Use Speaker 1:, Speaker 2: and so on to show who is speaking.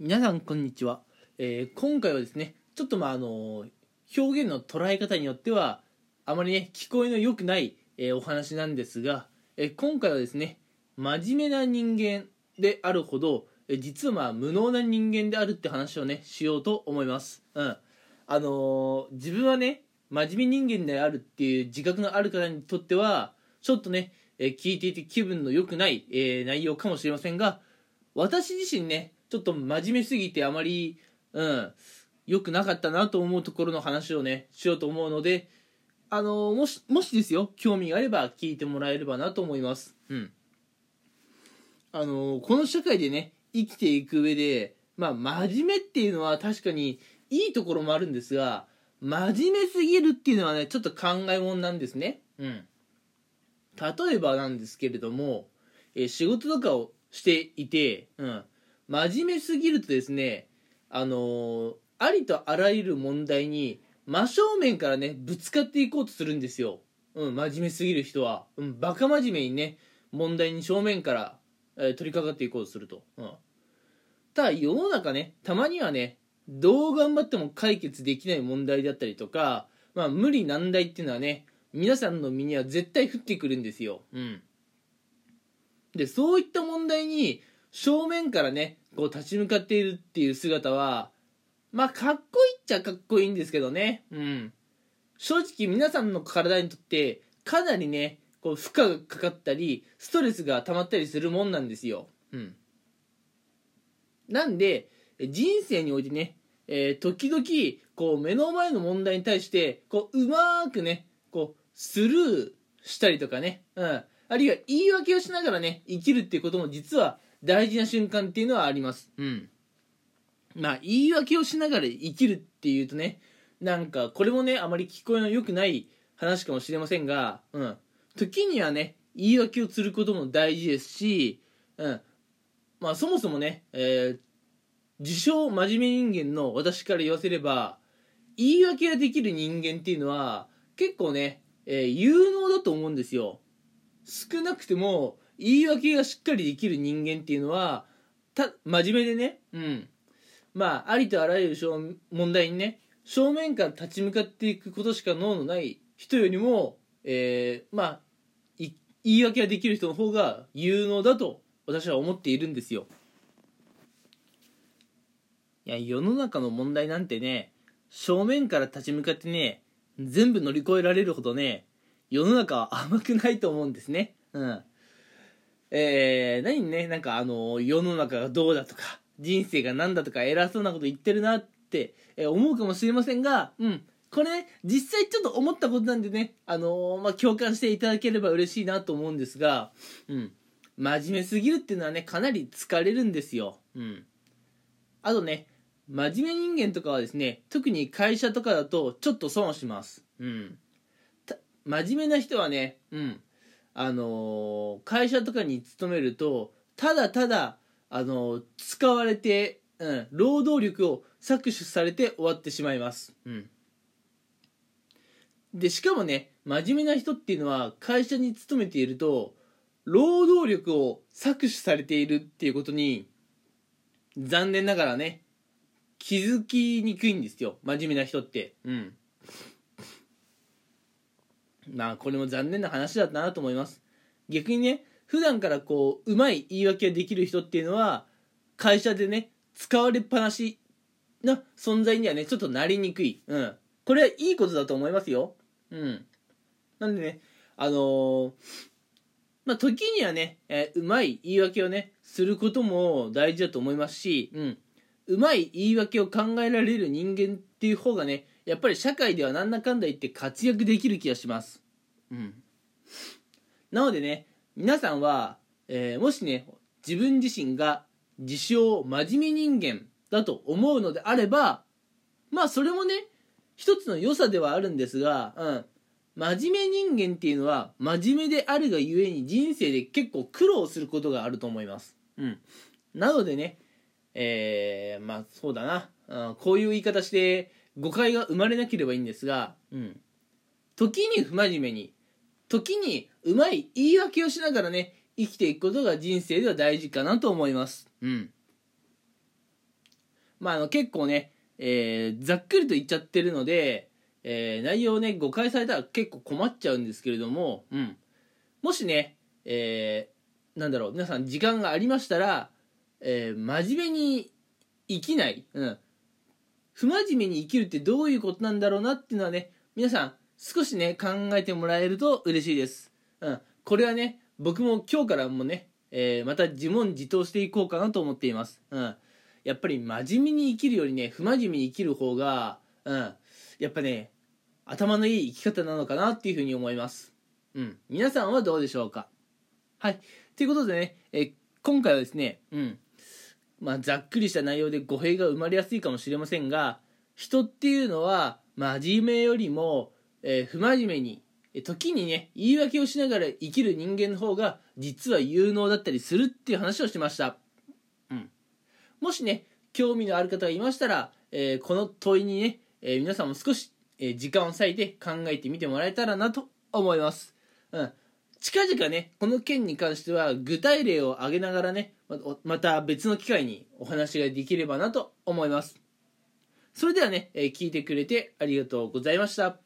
Speaker 1: 皆さんこんにちは、えー今回はですねちょっとまああの表現の捉え方によってはあまりね聞こえの良くない、えーお話なんですが、えー今回はですね真面目な人間であるほど、えー実はまあ無能な人間であるって話をねしようと思います。うん。あのー自分はね真面目人間であるっていう自覚のある方にとってはちょっとね、えー聞いていて気分の良くない、えー内容かもしれませんが私自身ねちょっと真面目すぎてあまりうん良くなかったなと思うところの話をねしようと思うのであのもしもしですよ興味があれば聞いてもらえればなと思います。うん。あのこの社会でね生きていく上でまあ真面目っていうのは確かにいいところもあるんですが真面目すぎるっていうのはねちょっと考えもんなんですね。うん。例えばなんですけれども、えー仕事とかをしていて、うん、真面目すぎるとですねあのーありとあらゆる問題に真正面からねぶつかっていこうとするんですよ、うん、真面目すぎる人は、うん、バカ真面目にね問題に正面から、えー取り掛かっていこうとすると、うん、ただ世の中ねたまにはねどう頑張っても解決できない問題だったりとか、まあ、無理難題っていうのはね皆さんの身には絶対降ってくるんですよ、うん、でそういった問題に正面からねこう立ち向かっているっていう姿はまあかっこいいっちゃかっこいいんですけどね。うん。正直皆さんの体にとってかなりねこう負荷がかかったりストレスが溜まったりするもんなんですよ。うん。なんで人生においてね、えー時々こう目の前の問題に対してこううまーくねこうスルーしたりとかね、うん、あるいは言い訳をしながらね生きるっていうことも実は大事な瞬間っていうのはあります。うん。まあ言い訳をしながら生きるっていうとねなんかこれもねあまり聞こえの良くない話かもしれませんが、うん、時にはね言い訳をすることも大事ですし、うん、まあそもそもね、えー自称真面目人間の私から言わせれば言い訳ができる人間っていうのは結構ね、えー有能だと思うんですよ。少なくても言い訳がしっかりできる人間っていうのはた真面目でねうん。まあありとあらゆる問題にね正面から立ち向かっていくことしか脳のない人よりも、えーまあ言い訳ができる人の方が有能だと私は思っているんですよ。いや世の中の問題なんてね正面から立ち向かってね全部乗り越えられるほどね世の中は甘くないと思うんですね。うん。えー、何ねなんかあの世の中がどうだとか人生が何だとか偉そうなこと言ってるなって、えー思うかもしれませんがうんこれね実際ちょっと思ったことなんでねあのーまあ共感していただければ嬉しいなと思うんですがうん真面目すぎるっていうのはねかなり疲れるんですよ。うん。あとね真面目人間とかはですね特に会社とかだとちょっと損します。うん。た真面目な人はねうんあのー会社とかに勤めるとただただ、あのー使われて、うん、労働力を搾取されて終わってしまいます、うん、でしかもね真面目な人っていうのは会社に勤めていると労働力を搾取されているっていうことに残念ながらね気づきにくいんですよ。真面目な人って。うんまあこれも残念な話だったなと思います。逆にね普段からこううまい言い訳ができる人っていうのは会社でね使われっぱなしな存在にはねちょっとなりにくい。うん。これはいいことだと思いますよ。うん。なんでねあのーまあ時にはね、えーうまい言い訳をねすることも大事だと思いますしうん。うまい言い訳を考えられる人間っていう方がねやっぱり社会ではなんだかんだ言って活躍できる気がします。うん。なのでね皆さんは、えーもしね自分自身が自称真面目人間だと思うのであればまあそれもね一つの良さではあるんですが、うん、真面目人間っていうのは真面目であるがゆえに人生で結構苦労することがあると思います、うん、なのでねえー、まあそうだな、うん、こういう言い方して誤解が生まれなければいいんですが、うん、時に不真面目に時にうまい言い訳をしながらね生きていくことが人生では大事かなと思います。うん。まあ、あの結構ね、えーざっくりと言っちゃってるので、えー内容をね誤解されたら結構困っちゃうんですけれども、うん、もしね、えーなんだろう皆さん時間がありましたら、えー真面目に生きない、うん、不真面目に生きるってどういうことなんだろうなっていうのはね皆さん少しね考えてもらえると嬉しいです、うん、これはね僕も今日からもね、えーまた自問自答していこうかなと思っています、うん、やっぱり真面目に生きるよりね不真面目に生きる方が、うん、やっぱね頭のいい生き方なのかなっていうふうに思います。うん。皆さんはどうでしょうか？はい。ということでね、えー今回はですねうん。まあ、ざっくりした内容で語弊が生まれやすいかもしれませんが人っていうのは真面目よりも、えー不真面目に時にね言い訳をしながら生きる人間の方が実は有能だったりするっていう話をしてました、うん、もしね興味のある方がいましたら、えーこの問いにね、えー皆さんも少し、え時間を割いて考えてみてもらえたらなと思います、うん、近々ねこの件に関しては具体例を挙げながらねまた別の機会にお話ができればなと思います。それではね、え聞いてくれてありがとうございました。